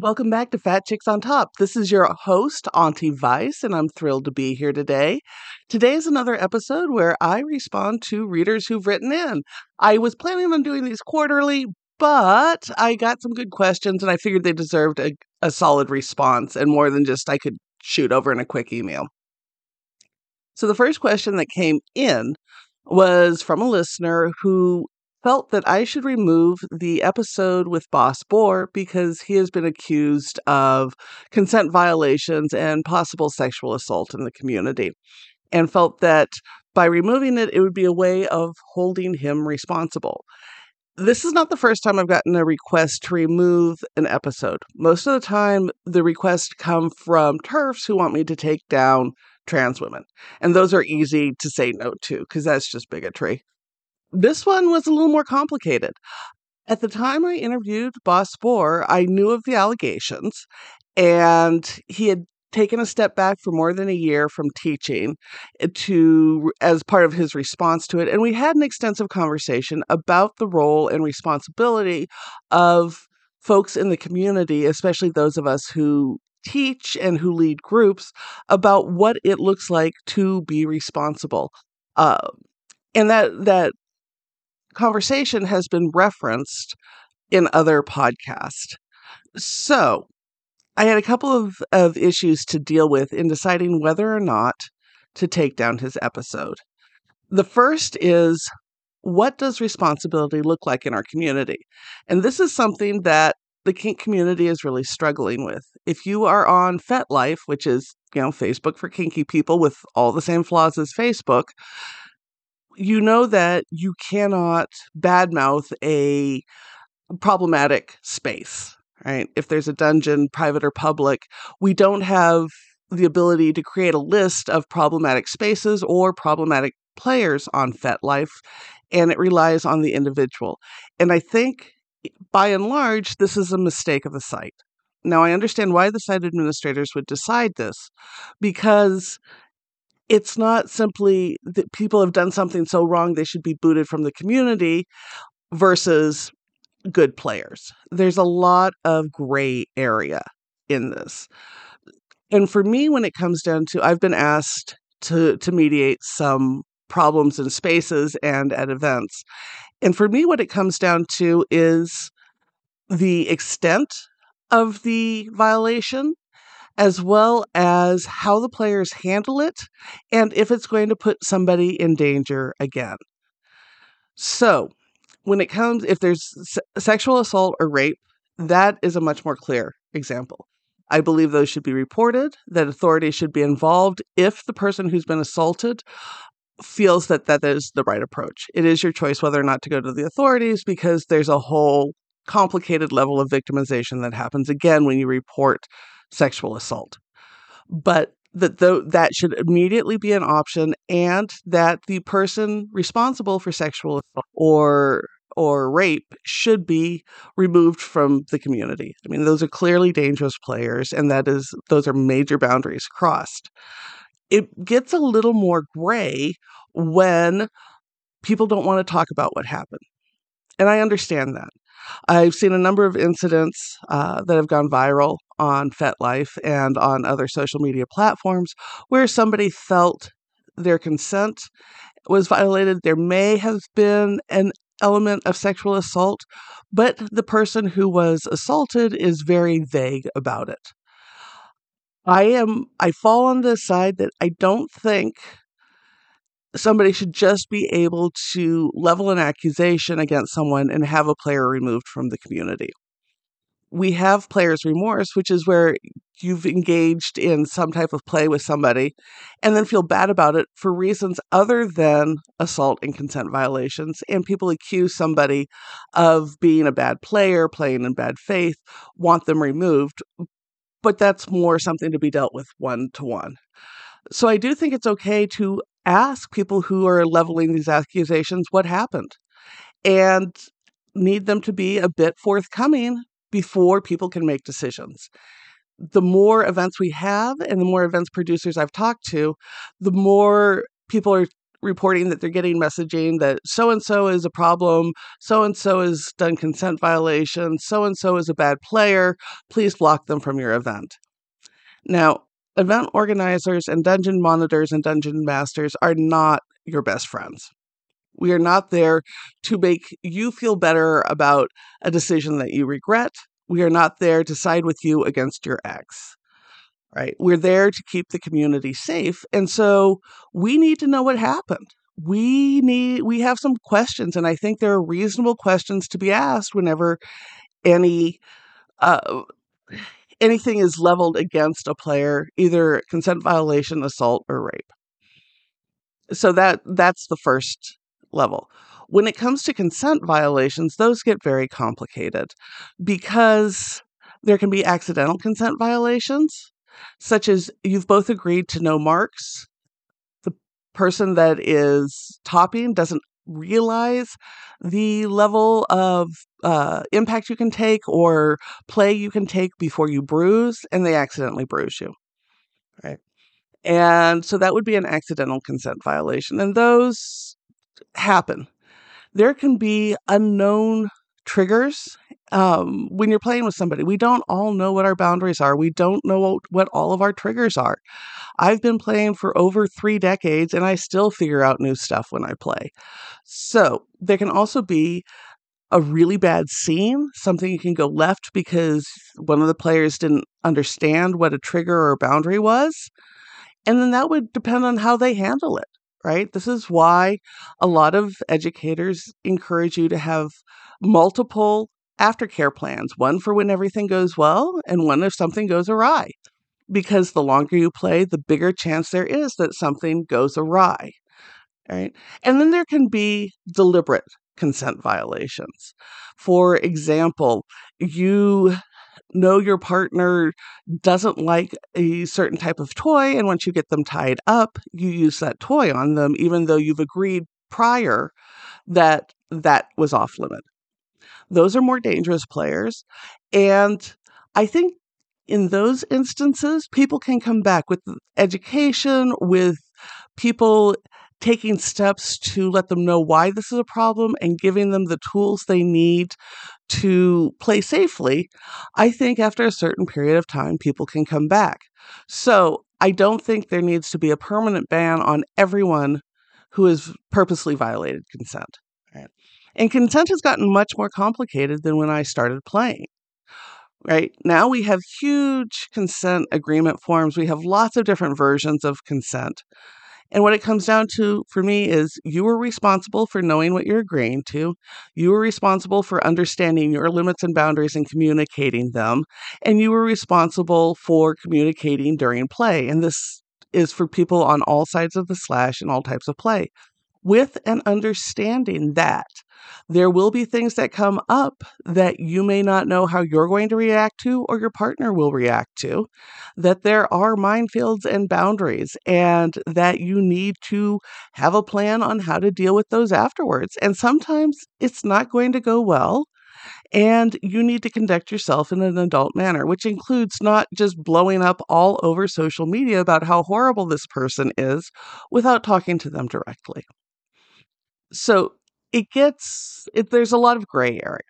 Welcome back to Fat Chicks on Top. This is your host, Auntie Vice, and I'm thrilled to be here today. Today is another episode where I respond to readers who've written in. I was planning on doing these quarterly, but I got some good questions and I figured they deserved a, a solid response and more than just I could shoot over in a quick email. So the first question that came in was from a listener who felt that I should remove the episode with Boss Boar because he has been accused of consent violations and possible sexual assault in the community, and felt that by removing it, it would be a way of holding him responsible. This is not the first time I've gotten a request to remove an episode. Most of the time, the requests come from TERFs who want me to take down trans women. And those are easy to say no to because that's just bigotry. This one was a little more complicated. At the time I interviewed Boss Boar, I knew of the allegations, and he had taken a step back for more than a year from teaching eh, to as part of his response to it and we had an extensive conversation about the role and responsibility of folks in the community especially those of us who teach and who lead groups about what it looks like to be responsible uh, and that that conversation has been referenced in other podcasts. So I had a couple of, of issues to deal with in deciding whether or not to take down his episode. The first is what does responsibility look like in our community? And this is something that the kink community is really struggling with. If you are on FetLife, which is, you know, Facebook for kinky people with all the same flaws as Facebook, you know that you cannot badmouth a problematic space, right? If there's a dungeon, private or public, we don't have the ability to create a list of problematic spaces or problematic players on FetLife, and it relies on the individual. And I think by and large, this is a mistake of the site. Now, I understand why the site administrators would decide this because it's not simply that people have done something so wrong they should be booted from the community versus good players. There's a lot of gray area in this. And for me, when it comes down to, I've been asked to, to mediate some problems in spaces and at events. And for me, what it comes down to is the extent of the violation as well as how the players handle it and if it's going to put somebody in danger again. So, when it comes, if there's sexual assault or rape, that is a much more clear example. I believe those should be reported, that authorities should be involved if the person who's been assaulted feels that that is the right approach. It is your choice whether or not to go to the authorities because there's a whole complicated level of victimization that happens again when you report sexual assault. But that the, that should immediately be an option and that the person responsible for sexual or or rape should be removed from the community. I mean, those are clearly dangerous players, and that is those are major boundaries crossed. It gets a little more gray when people don't want to talk about what happened. And I understand that. I've seen a number of incidents uh, that have gone viral on FetLife and on other social media platforms where somebody felt their consent was violated. There may have been an element of sexual assault, but the person who was assaulted is very vague about it. I am I fall on the side that I don't think somebody should just be able to level an accusation against someone and have a player removed from the community. We have player's remorse, which is where you've engaged in some type of play with somebody and then feel bad about it for reasons other than assault and consent violations. And people accuse somebody of being a bad player, playing in bad faith, want them removed. But that's more something to be dealt with one to one. So I do think it's okay to ask people who are leveling these accusations what happened and need them to be a bit forthcoming before people can make decisions the more events we have and the more events producers I've talked to, the more people are reporting that they're getting messaging that so and so is a problem, so and so has done consent violations, so and so is a bad player, please block them from your event. Now, event organizers and dungeon monitors and dungeon masters are not your best friends. We are not there to make you feel better about a decision that you regret. We are not there to side with you against your ex. Right? We're there to keep the community safe. And so we need to know what happened. We need we have some questions and I think there are reasonable questions to be asked whenever any uh, anything is leveled against a player, either consent violation, assault, or rape. So that that's the first level. When it comes to consent violations, those get very complicated because there can be accidental consent violations, such as you've both agreed to no marks. The person that is topping doesn't realize the level of uh, impact you can take or play you can take before you bruise, and they accidentally bruise you. Right. And so that would be an accidental consent violation. And those happen there can be unknown triggers um, when you're playing with somebody. We don't all know what our boundaries are. We don't know what all of our triggers are. I've been playing for over three decades and I still figure out new stuff when I play. So there can also be a really bad scene, something you can go left because one of the players didn't understand what a trigger or a boundary was. And then that would depend on how they handle it right? This is why a lot of educators encourage you to have multiple aftercare plans one for when everything goes well, and one if something goes awry. Because the longer you play, the bigger chance there is that something goes awry. Right? And then there can be deliberate consent violations. For example, you know your partner doesn't like a certain type of toy, and once you get them tied up, you use that toy on them, even though you've agreed prior that that was off limit. Those are more dangerous players. And I think in those instances, people can come back with education, with people taking steps to let them know why this is a problem and giving them the tools they need to play safely, I think after a certain period of time, people can come back. So I don't think there needs to be a permanent ban on everyone who has purposely violated consent. Right? And consent has gotten much more complicated than when I started playing. Right now, we have huge consent agreement forms. We have lots of different versions of consent. And what it comes down to for me is you are responsible for knowing what you're agreeing to. You are responsible for understanding your limits and boundaries and communicating them. And you are responsible for communicating during play. And this is for people on all sides of the slash and all types of play with an understanding that there will be things that come up that you may not know how you're going to react to or your partner will react to, that there are minefields and boundaries, and that you need to have a plan on how to deal with those afterwards. And sometimes it's not going to go well. And you need to conduct yourself in an adult manner, which includes not just blowing up all over social media about how horrible this person is without talking to them directly. So it gets it, there's a lot of gray area.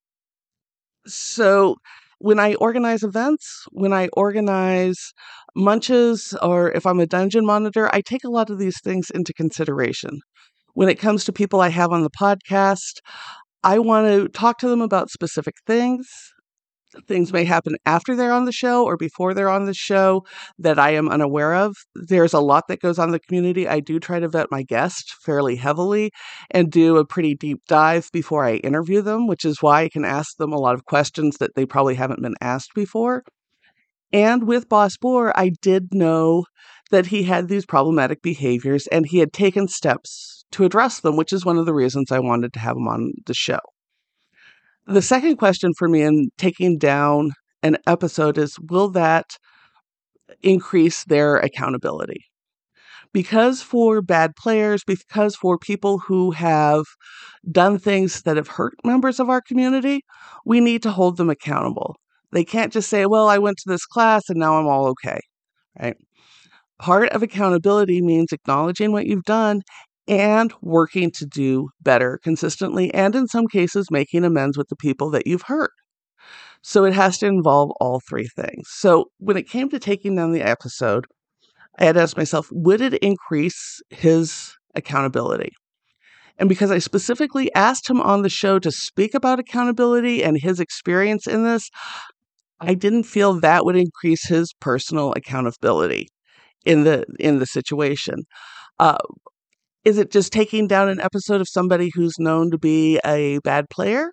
So when I organize events, when I organize munches, or if I'm a dungeon monitor, I take a lot of these things into consideration. When it comes to people I have on the podcast, I want to talk to them about specific things. Things may happen after they're on the show or before they're on the show that I am unaware of. There's a lot that goes on in the community. I do try to vet my guests fairly heavily and do a pretty deep dive before I interview them, which is why I can ask them a lot of questions that they probably haven't been asked before. And with Boss Boar, I did know that he had these problematic behaviors and he had taken steps to address them, which is one of the reasons I wanted to have him on the show. The second question for me in taking down an episode is will that increase their accountability? Because for bad players, because for people who have done things that have hurt members of our community, we need to hold them accountable. They can't just say, well, I went to this class and now I'm all okay, right? Part of accountability means acknowledging what you've done and working to do better consistently, and in some cases, making amends with the people that you've hurt. So it has to involve all three things. So when it came to taking down the episode, I had asked myself, would it increase his accountability? And because I specifically asked him on the show to speak about accountability and his experience in this, I didn't feel that would increase his personal accountability in the in the situation. Uh, is it just taking down an episode of somebody who's known to be a bad player?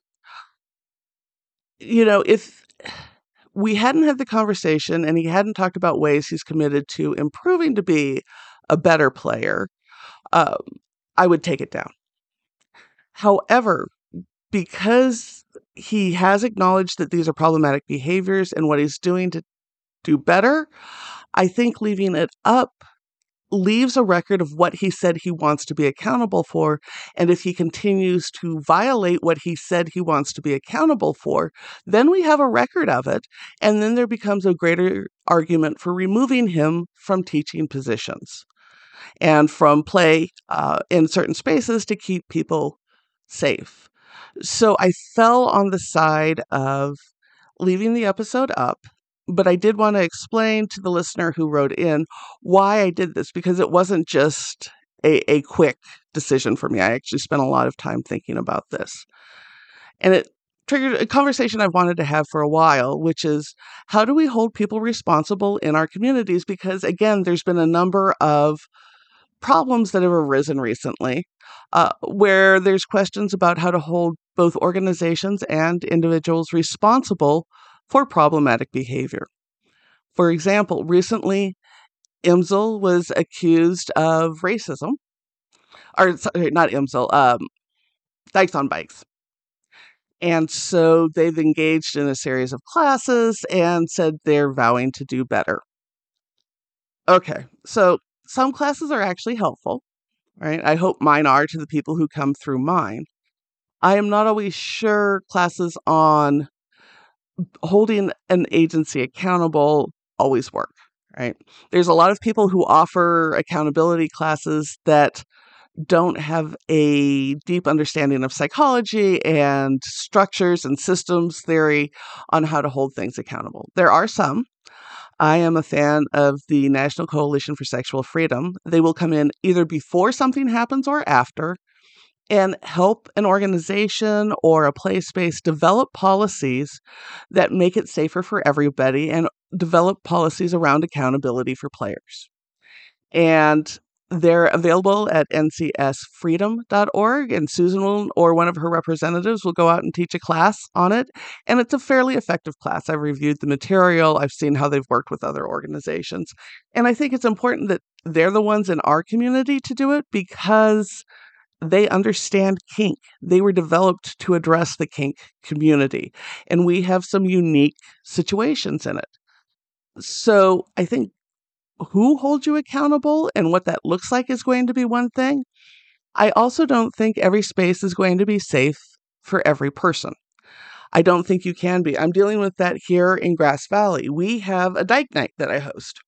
You know, if we hadn't had the conversation and he hadn't talked about ways he's committed to improving to be a better player, um, I would take it down. However, because he has acknowledged that these are problematic behaviors and what he's doing to do better, I think leaving it up leaves a record of what he said he wants to be accountable for. And if he continues to violate what he said he wants to be accountable for, then we have a record of it. And then there becomes a greater argument for removing him from teaching positions and from play uh, in certain spaces to keep people safe. So I fell on the side of leaving the episode up but I did want to explain to the listener who wrote in why I did this because it wasn't just a, a quick decision for me. I actually spent a lot of time thinking about this. And it triggered a conversation I've wanted to have for a while, which is how do we hold people responsible in our communities? Because again, there's been a number of problems that have arisen recently uh, where there's questions about how to hold both organizations and individuals responsible for problematic behavior. For example, recently, IMSL was accused of racism, or sorry, not IMSL, um, Dykes on Bikes. And so they've engaged in a series of classes and said they're vowing to do better. Okay, so some classes are actually helpful, right? I hope mine are to the people who come through mine. I am not always sure classes on holding an agency accountable always work, right? There's a lot of people who offer accountability classes that don't have a deep understanding of psychology and structures and systems theory on how to hold things accountable. There are some. I am a fan of the National Coalition for Sexual Freedom. They will come in either before something happens or after and help an organization or a play space develop policies that make it safer for everybody and develop policies around accountability for players. And they're available at ncsfreedom.org, and Susan will, or one of her representatives will go out and teach a class on it. And it's a fairly effective class. I've reviewed the material, I've seen how they've worked with other organizations. And I think it's important that they're the ones in our community to do it because they understand kink. They were developed to address the kink community, and we have some unique situations in it. So I think who holds you accountable and what that looks like is going to be one thing. I also don't think every space is going to be safe for every person. I don't think you can be. I'm dealing with that here in Grass Valley. We have a dyke night that I host,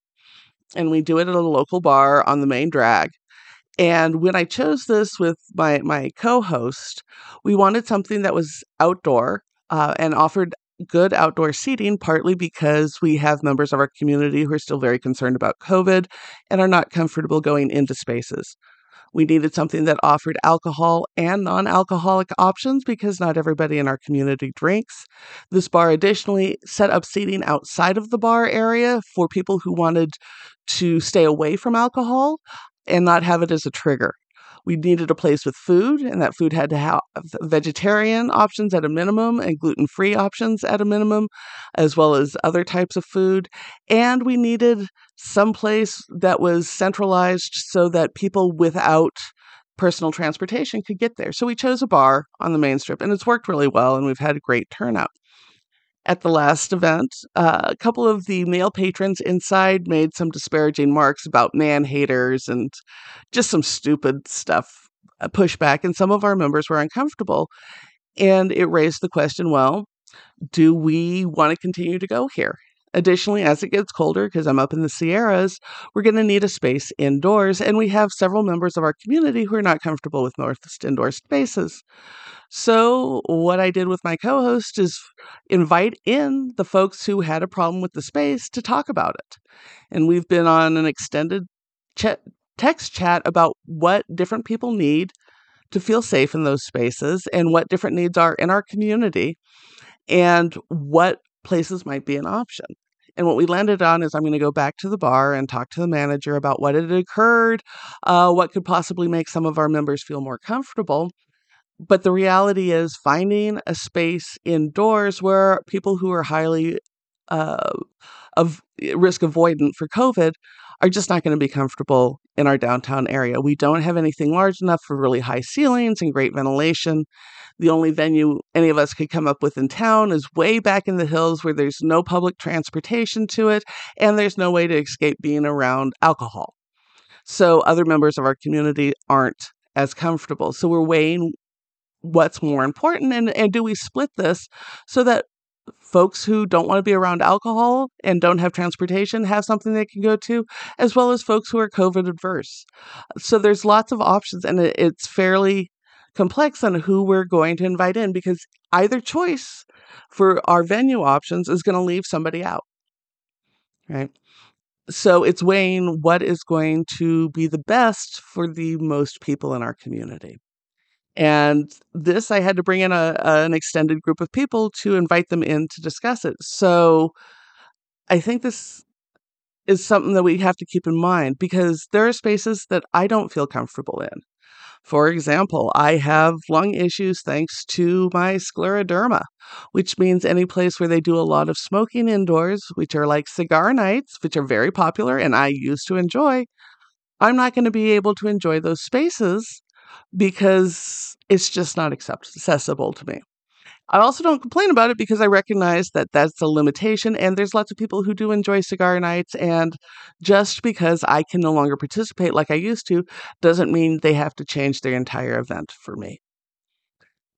and we do it at a local bar on the main drag. And when I chose this with my my co-host, we wanted something that was outdoor uh, and offered good outdoor seating, partly because we have members of our community who are still very concerned about COVID and are not comfortable going into spaces. We needed something that offered alcohol and non alcoholic options because not everybody in our community drinks. This bar additionally set up seating outside of the bar area for people who wanted to stay away from alcohol and not have it as a trigger. We needed a place with food, and that food had to have vegetarian options at a minimum and gluten free options at a minimum, as well as other types of food. And we needed some place that was centralized so that people without personal transportation could get there. So we chose a bar on the main strip, and it's worked really well, and we've had a great turnout at the last event, uh, a couple of the male patrons inside made some disparaging marks about man haters and just some stupid stuff, uh, pushback, and some of our members were uncomfortable. And it raised the question well, do we want to continue to go here? Additionally, as it gets colder, because I'm up in the Sierras, we're going to need a space indoors, and we have several members of our community who are not comfortable with Northwest indoor spaces. So, what I did with my co host is invite in the folks who had a problem with the space to talk about it. And we've been on an extended text chat about what different people need to feel safe in those spaces and what different needs are in our community and what places might be an option. And what we landed on is I'm going to go back to the bar and talk to the manager about what had occurred, uh, what could possibly make some of our members feel more comfortable. But the reality is finding a space indoors where people who are highly uh, of risk avoidant for COVID are just not going to be comfortable in our downtown area. We don't have anything large enough for really high ceilings and great ventilation. The only venue any of us could come up with in town is way back in the hills where there's no public transportation to it and there's no way to escape being around alcohol. So other members of our community aren't as comfortable. So we're weighing what's more important and, and do we split this so that folks who don't want to be around alcohol and don't have transportation have something they can go to, as well as folks who are COVID adverse. So there's lots of options, and it's fairly complex on who we're going to invite in because either choice for our venue options is going to leave somebody out. Right. So it's weighing what is going to be the best for the most people in our community. And this, I had to bring in a, an extended group of people to invite them in to discuss it. So I think this is something that we have to keep in mind because there are spaces that I don't feel comfortable in. For example, I have lung issues thanks to my scleroderma, which means any place where they do a lot of smoking indoors, which are like cigar nights, which are very popular and I used to enjoy, I'm not going to be able to enjoy those spaces because it's just not accessible to me. I also don't complain about it because I recognize that that's a limitation, and there's lots of people who do enjoy cigar nights. And just because I can no longer participate like I used to doesn't mean they have to change their entire event for me.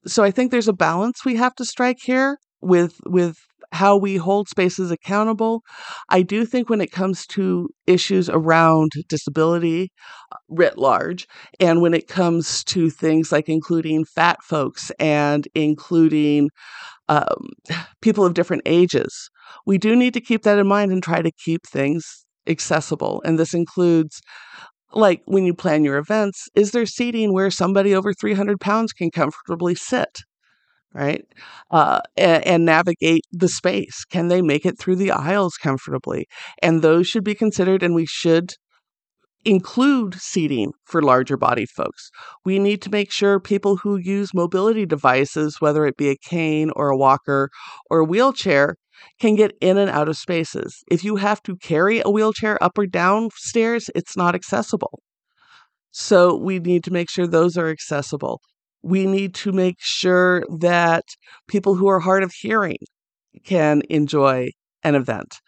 So I think there's a balance we have to strike here with with how we hold spaces accountable. I do think when it comes to issues around disability uh, writ large, and when it comes to things like including fat folks and including um, people of different ages, we do need to keep that in mind and try to keep things accessible. And this includes like when you plan your events, is there seating where somebody over 300 pounds can comfortably sit? Right? Uh, and, and, navigate the space. Can they make it through the aisles comfortably? And those should be considered, and we should include seating for larger bodied folks. We need to make sure people who use mobility devices, whether it be a cane or a walker or a wheelchair, can get in and out of spaces. If you have to carry a wheelchair up or down stairs, it's not accessible. So we need to make sure those are accessible we need to make sure that people who are hard of hearing can enjoy an event,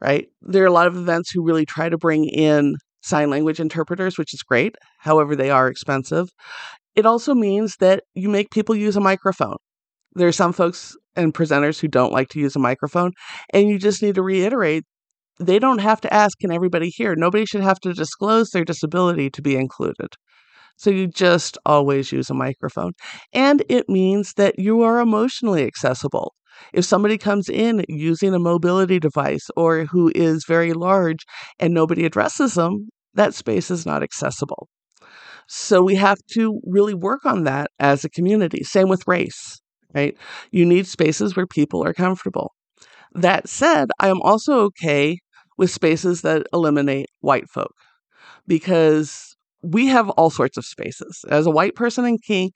right? There are a lot of events who really try to bring in sign language interpreters, which is great. However, they are expensive. It also means that you make people use a microphone. There are some folks and presenters who don't like to use a microphone, and you just need to reiterate they don't have to ask, can everybody hear? Nobody should have to disclose their disability to be included. So you just always use a microphone. And it means that you are emotionally accessible. If somebody comes in using a mobility device or who is very large and nobody addresses them, that space is not accessible. So we have to really work on that as a community. Same with race, right? You need spaces where people are comfortable. That said, I am also okay with spaces that eliminate white folk because we have all sorts of spaces. As a white person in kink,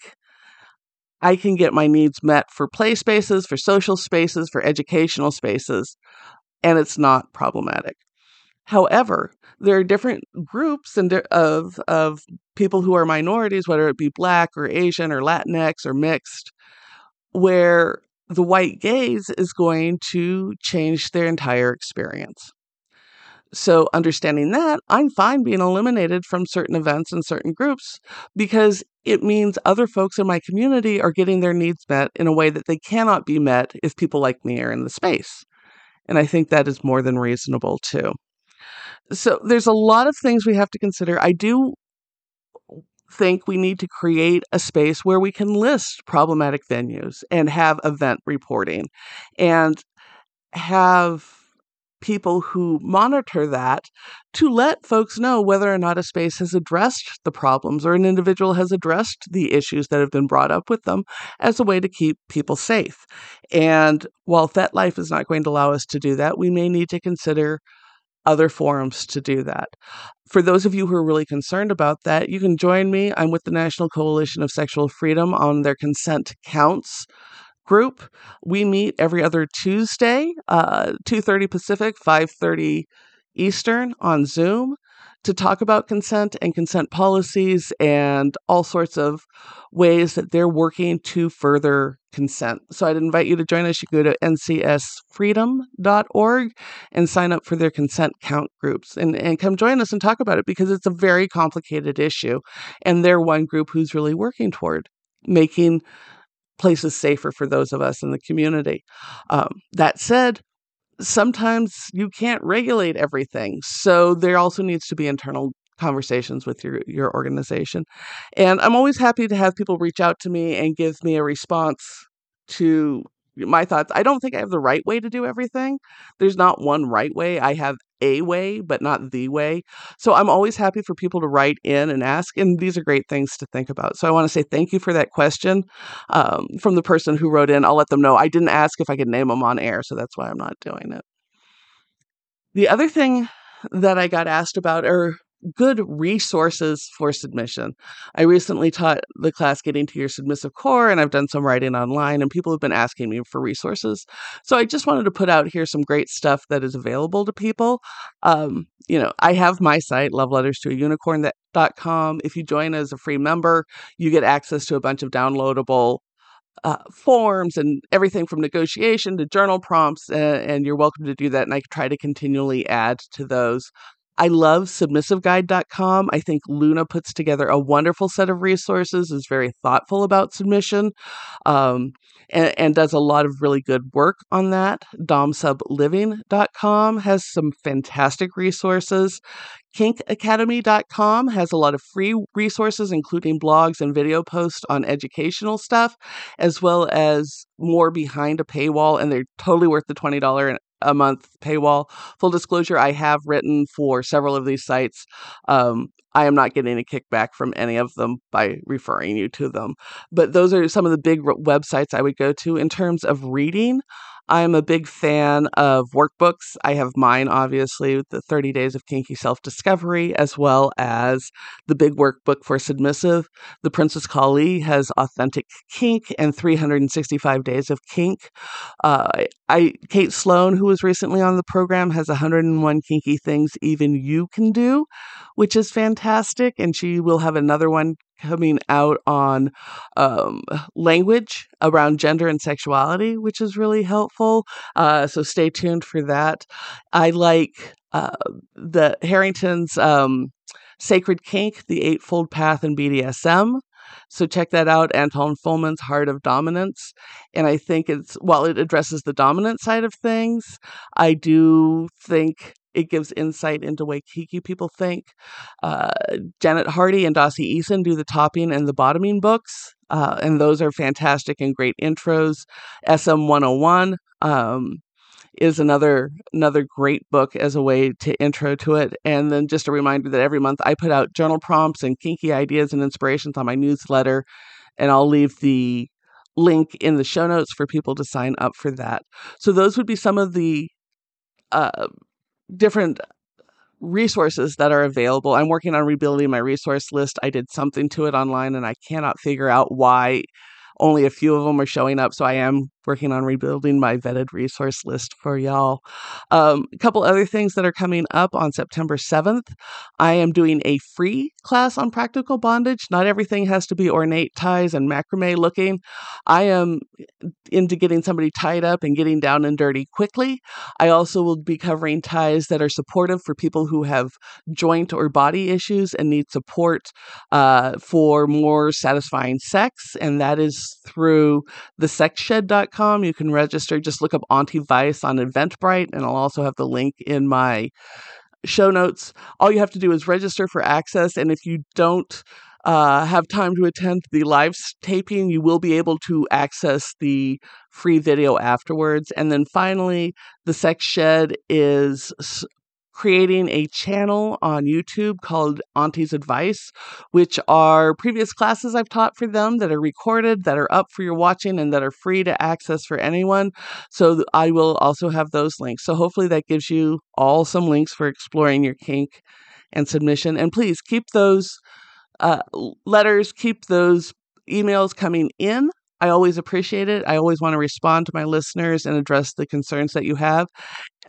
I can get my needs met for play spaces, for social spaces, for educational spaces, and it's not problematic. However, there are different groups and of of people who are minorities, whether it be black or Asian or Latinx or mixed, where the white gaze is going to change their entire experience. So, understanding that, I'm fine being eliminated from certain events and certain groups because it means other folks in my community are getting their needs met in a way that they cannot be met if people like me are in the space. And I think that is more than reasonable too. So, there's a lot of things we have to consider. I do think we need to create a space where we can list problematic venues and have event reporting and have people who monitor that to let folks know whether or not a space has addressed the problems or an individual has addressed the issues that have been brought up with them as a way to keep people safe. And while FetLife is not going to allow us to do that, we may need to consider other forums to do that. For those of you who are really concerned about that, you can join me. I'm with the National Coalition of Sexual Freedom on their Consent Counts group. We meet every other Tuesday, uh, 2.30 Pacific, 5.30 Eastern on Zoom to talk about consent and consent policies and all sorts of ways that they're working to further consent. So I'd invite you to join us. You go to ncsfreedom.org and sign up for their consent count groups and, and come join us and talk about it because it's a very complicated issue. And they're one group who's really working toward making places safer for those of us in the community. Um, that said, sometimes you can't regulate everything. So there also needs to be internal conversations with your your organization. And I'm always happy to have people reach out to me and give me a response to my thoughts. I don't think I have the right way to do everything. There's not one right way. I have a way, but not the way. So I'm always happy for people to write in and ask. And these are great things to think about. So I want to say thank you for that question um, from the person who wrote in. I'll let them know. I didn't ask if I could name them on air, so that's why I'm not doing it. The other thing that I got asked about are good resources for submission. I recently taught the class Getting to Your Submissive Core, and I've done some writing online, and people have been asking me for resources. So I just wanted to put out here some great stuff that is available to people. Um, you know, I have my site, love letters to a unicorn.com. If you join as a free member, you get access to a bunch of downloadable uh, forms and everything from negotiation to journal prompts, uh, and you're welcome to do that. And I try to continually add to those. I love submissiveguide.com. I think Luna puts together a wonderful set of resources, is very thoughtful about submission, um, and, and, does a lot of really good work on that. DomSubLiving.com has some fantastic resources. KinkAcademy.com has a lot of free resources, including blogs and video posts on educational stuff, as well as more behind a paywall, and they're totally worth the $20 a month paywall. Full disclosure, I have written for several of these sites. Um, I am not getting a kickback from any of them by referring you to them. But those are some of the big websites I would go to in terms of reading. I'm a big fan of workbooks. I have mine, obviously, the 30 Days of Kinky Self Discovery, as well as the big workbook for submissive. The Princess Kali has Authentic Kink and 365 Days of Kink. Uh, I Kate Sloan, who was recently on the program, has 101 kinky things even you can do, which is fantastic. And she will have another one coming out on um, language around gender and sexuality, which is really helpful. Uh, so stay tuned for that. I like uh, the Harrington's um, Sacred Kink, The Eightfold Path in BDSM. So check that out, Anton Fullman's Heart of Dominance. And I think it's, while it addresses the dominant side of things, I do think it gives insight into way kinky people think. Uh, Janet Hardy and Dossie Easton do the topping and the bottoming books, uh, and those are fantastic and great intros. SM 101 um, is another another great book as a way to intro to it. And then just a reminder that every month I put out journal prompts and kinky ideas and inspirations on my newsletter, and I'll leave the link in the show notes for people to sign up for that. So those would be some of the uh, different resources that are available. I'm working on rebuilding my resource list. I did something to it online and I cannot figure out why only a few of them are showing up. So I am working on rebuilding my vetted resource list for y'all. Um, a couple other things that are coming up on September 7th. I am doing a free class on practical bondage. Not everything has to be ornate ties and macrame looking. I am into getting somebody tied up and getting down and dirty quickly. I also will be covering ties that are supportive for people who have joint or body issues and need support uh, for more satisfying sex. And that is through the sexshed.com you can register. Just look up Auntie Vice on Eventbrite, and I'll also have the link in my show notes. All you have to do is register for access, and if you don't uh, have time to attend the live taping, you will be able to access the free video afterwards. And then finally, the Sex Shed is creating a channel on YouTube called Auntie's Advice, which are previous classes I've taught for them that are recorded, that are up for your watching, and that are free to access for anyone. So I will also have those links. So hopefully that gives you all some links for exploring your kink and submission. And please keep those uh, letters, keep those emails coming in. I always appreciate it. I always want to respond to my listeners and address the concerns that you have.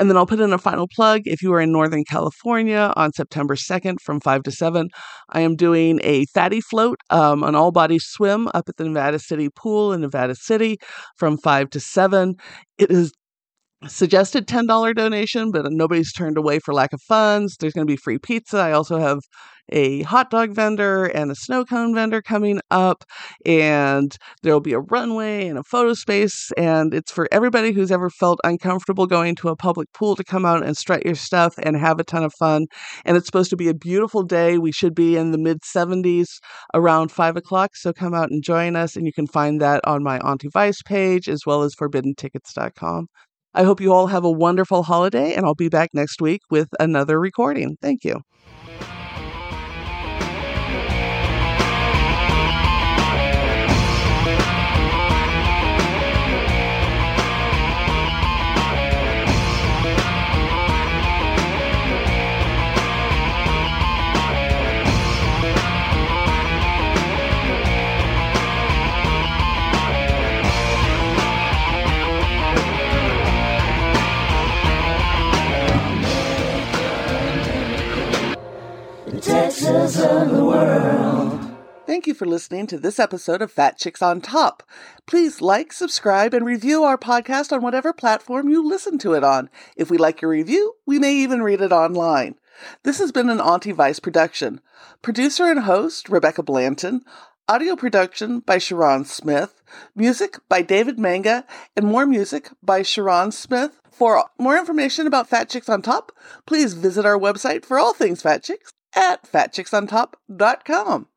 And then I'll put in a final plug. If you are in Northern California on September 2nd from 5 to 7, I am doing a fatty float, um, an all body swim up at the Nevada City Pool in Nevada City from 5 to 7. It is suggested $10 donation, but nobody's turned away for lack of funds. There's going to be free pizza. I also have a hot dog vendor and a snow cone vendor coming up, and there will be a runway and a photo space. And it's for everybody who's ever felt uncomfortable going to a public pool to come out and strut your stuff and have a ton of fun. And it's supposed to be a beautiful day. We should be in the mid 70s around 5 o'clock. So come out and join us. And you can find that on my Auntie Vice page as well as forbiddentickets.com. I hope you all have a wonderful holiday, and I'll be back next week with another recording. Thank you. For listening to this episode of Fat Chicks on Top. Please like, subscribe, and review our podcast on whatever platform you listen to it on. If we like your review, we may even read it online. This has been an Auntie Vice production. Producer and host, Rebecca Blanton. Audio production by CharRon Smith. Music by David Manga. And more music by CharRon Smith. For more information about Fat Chicks on Top, please visit our website for all things Fat Chicks at fatchicksontop.com.